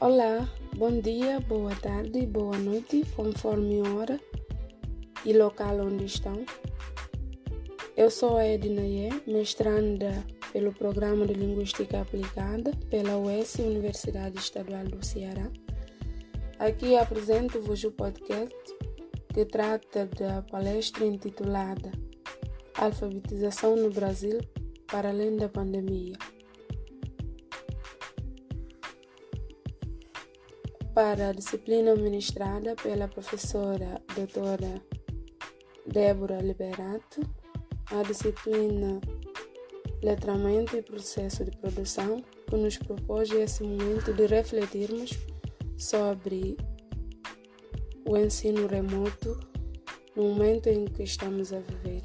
Olá, bom dia, boa tarde, boa noite, conforme hora e local onde estão. Eu sou a Edna Ye, mestranda pelo Programa de Linguística Aplicada pela UES Universidade Estadual do Ceará. Aqui apresento-vos o podcast que trata da palestra intitulada Alfabetização no Brasil para além da pandemia. Para a disciplina ministrada pela professora doutora Débora Liberato, a disciplina Letramento e Processo de Produção, que nos propôs esse momento de refletirmos sobre o ensino remoto no momento em que estamos a viver.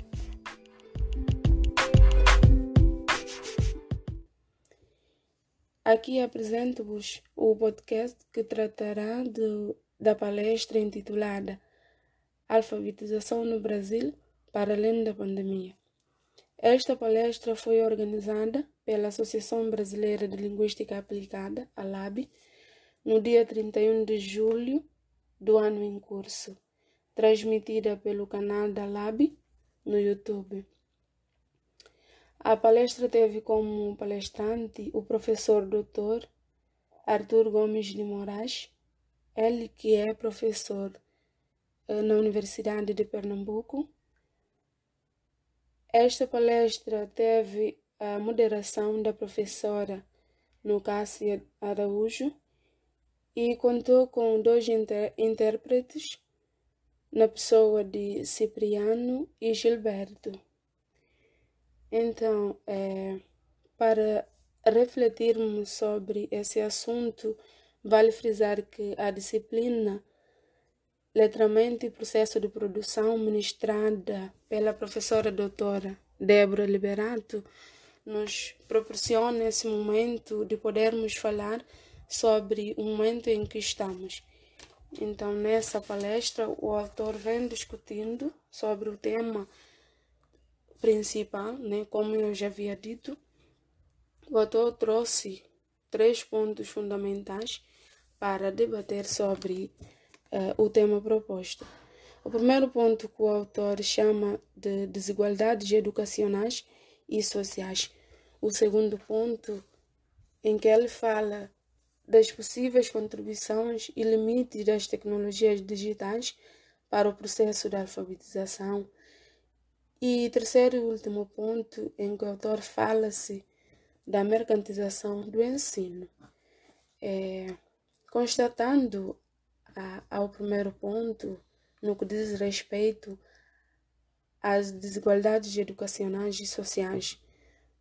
Aqui apresento-vos o podcast que tratará da palestra intitulada Alfabetização no Brasil para além da pandemia. Esta palestra foi organizada pela Associação Brasileira de Linguística Aplicada, a LAB, no dia 31 de julho do ano em curso, transmitida pelo canal da LAB no YouTube. A palestra teve como palestrante o professor Dr. Arthur Gomes de Moraes, ele que é professor eh, na Universidade de Pernambuco. Esta palestra teve a moderação da professora Nucássia Araújo e contou com dois intérpretes na pessoa de Cipriano e Gilberto. Então, é, para refletirmos sobre esse assunto, vale frisar que a disciplina Letramento e Processo de Produção, ministrada pela professora doutora Débora Liberato, nos proporciona esse momento de podermos falar sobre o momento em que estamos. Então, nessa palestra, o autor vem discutindo sobre o tema principal, né? como eu já havia dito, o autor trouxe três pontos fundamentais para debater sobre uh, o tema proposto. O primeiro ponto que o autor chama de desigualdades educacionais e sociais. O segundo ponto, em que ele fala das possíveis contribuições e limites das tecnologias digitais para o processo de alfabetização e terceiro e último ponto em que o autor fala-se da mercantilização do ensino. É, constatando a, ao primeiro ponto, no que diz respeito às desigualdades educacionais e sociais,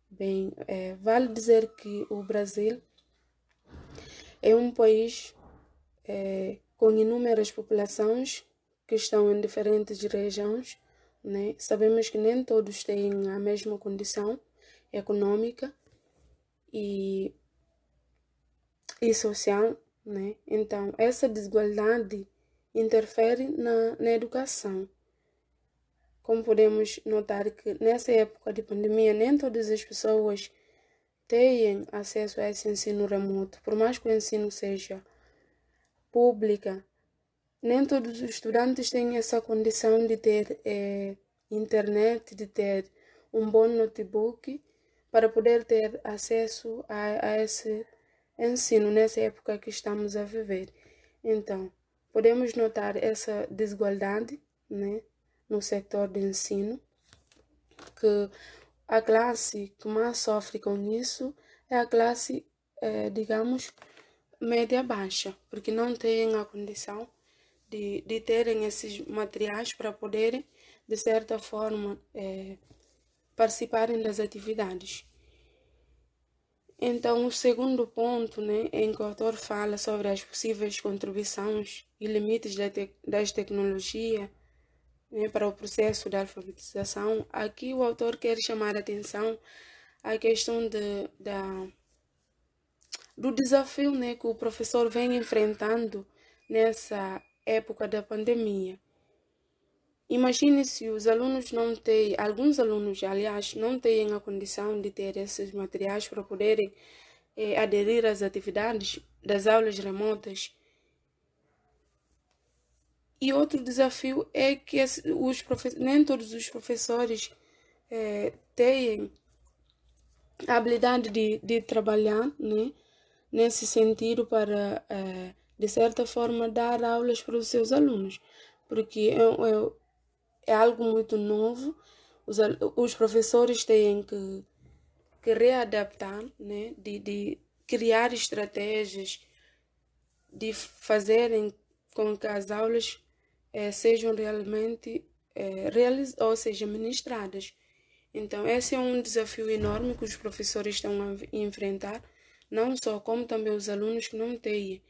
bem, é, vale dizer que o Brasil é um país é, com inúmeras populações que estão em diferentes regiões né? Sabemos que nem todos têm a mesma condição econômica e, e social, né? Então, essa desigualdade interfere na, na educação. Como podemos notar que nessa época de pandemia, nem todas as pessoas têm acesso a esse ensino remoto, por mais que o ensino seja pública, nem todos os estudantes têm essa condição de ter é, internet, de ter um bom notebook para poder ter acesso a, a esse ensino nessa época que estamos a viver. Então, podemos notar essa desigualdade né, no setor de ensino, que a classe que mais sofre com isso é a classe, é, digamos, média-baixa, porque não tem a condição de, de terem esses materiais para poderem, de certa forma, é, participarem das atividades. Então, o segundo ponto, né, em que o autor fala sobre as possíveis contribuições e limites da te das tecnologias né, para o processo de alfabetização, aqui o autor quer chamar a atenção à questão de, da, do desafio né, que o professor vem enfrentando nessa época da pandemia. Imagine se os alunos não têm, alguns alunos, aliás, não têm a condição de ter esses materiais para poderem é, aderir às atividades das aulas remotas. E outro desafio é que os nem todos os professores é, têm a habilidade de, de trabalhar né, nesse sentido para, é, de certa forma, dar aulas para os seus alunos, porque é, é, é algo muito novo, os, os professores têm que, que readaptar, né, de, de criar estratégias, de fazerem com que as aulas é, sejam realmente é, realiz ou seja, ministradas. Então, esse é um desafio enorme que os professores estão a enfrentar, não só como também os alunos que não têm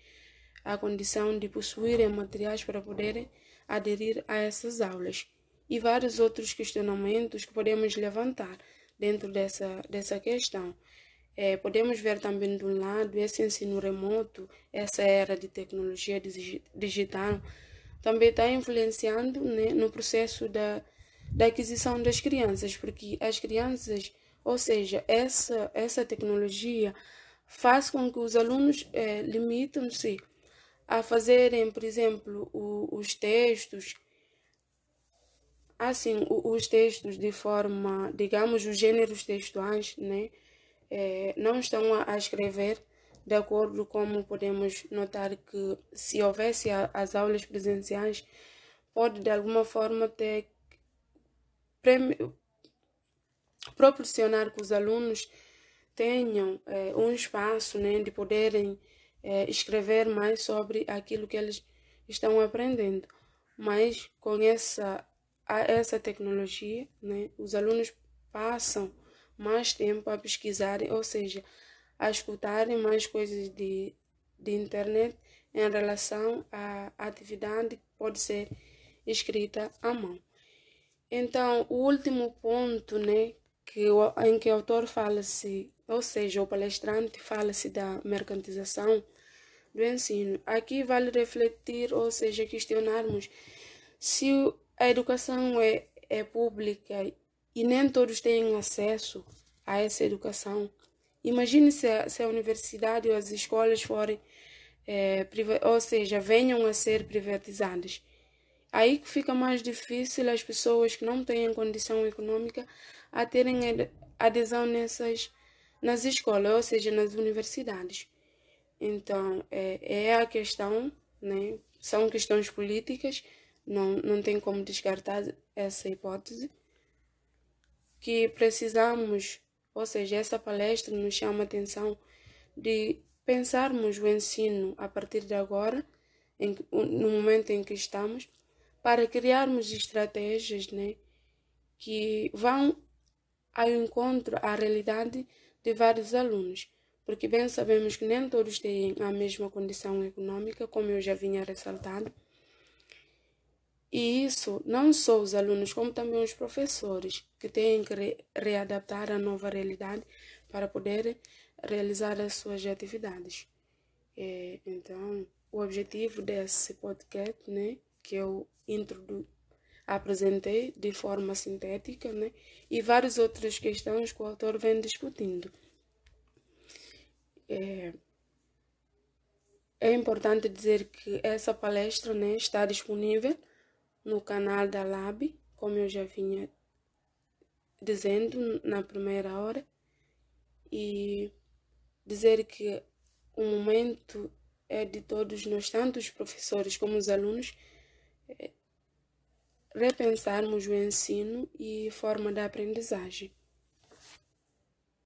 a condição de possuírem materiais para poderem aderir a essas aulas. E vários outros questionamentos que podemos levantar dentro dessa, dessa questão. É, podemos ver também do lado esse ensino remoto, essa era de tecnologia digital, também está influenciando né, no processo da, da aquisição das crianças, porque as crianças, ou seja, essa, essa tecnologia faz com que os alunos é, limitam-se a fazerem, por exemplo, o, os textos, assim, os textos de forma, digamos, os gêneros textuais, né? É, não estão a, escrever de acordo com podemos notar que se houvesse as aulas presenciais, pode de alguma forma ter proporcionar que os alunos tenham é, um espaço né, de poderem é, escrever mais sobre aquilo que eles estão aprendendo. Mas com essa, essa tecnologia, né, os alunos passam mais tempo a pesquisarem, ou seja, a escutarem mais coisas de, de internet em relação à atividade que pode ser escrita à mão. Então, o último ponto, né, que em que o autor fala-se, ou seja, o palestrante fala-se da mercantilização do ensino. Aqui vale refletir, ou seja, questionarmos se a educação é, é pública e nem todos têm acesso a essa educação. Imagine se a, se a universidade ou as escolas forem, é, ou seja, venham a ser privatizadas. Aí que fica mais difícil as pessoas que não têm condição econômica a terem adesão nessas nas escolas, ou seja, nas universidades. Então, é, é a questão, né? São questões políticas, não, não tem como descartar essa hipótese. Que precisamos, ou seja, essa palestra nos chama a atenção de pensarmos o ensino a partir de agora, em, no momento em que estamos, para criarmos estratégias né, que vão ao encontro à realidade de vários alunos, porque bem sabemos que nem todos têm a mesma condição econômica, como eu já vinha ressaltado. E isso não só os alunos, como também os professores, que têm que re readaptar à nova realidade para poder realizar as suas atividades. É, então, o objetivo desse podcast, né, que eu introdu apresentei de forma sintética, né? E várias outras questões que o autor vem discutindo. É, é importante dizer que essa palestra né, está disponível no canal da Lab, como eu já vinha dizendo na primeira hora, e dizer que o momento é de todos nós, tanto os professores como os alunos, repensarmos o ensino e forma de aprendizagem.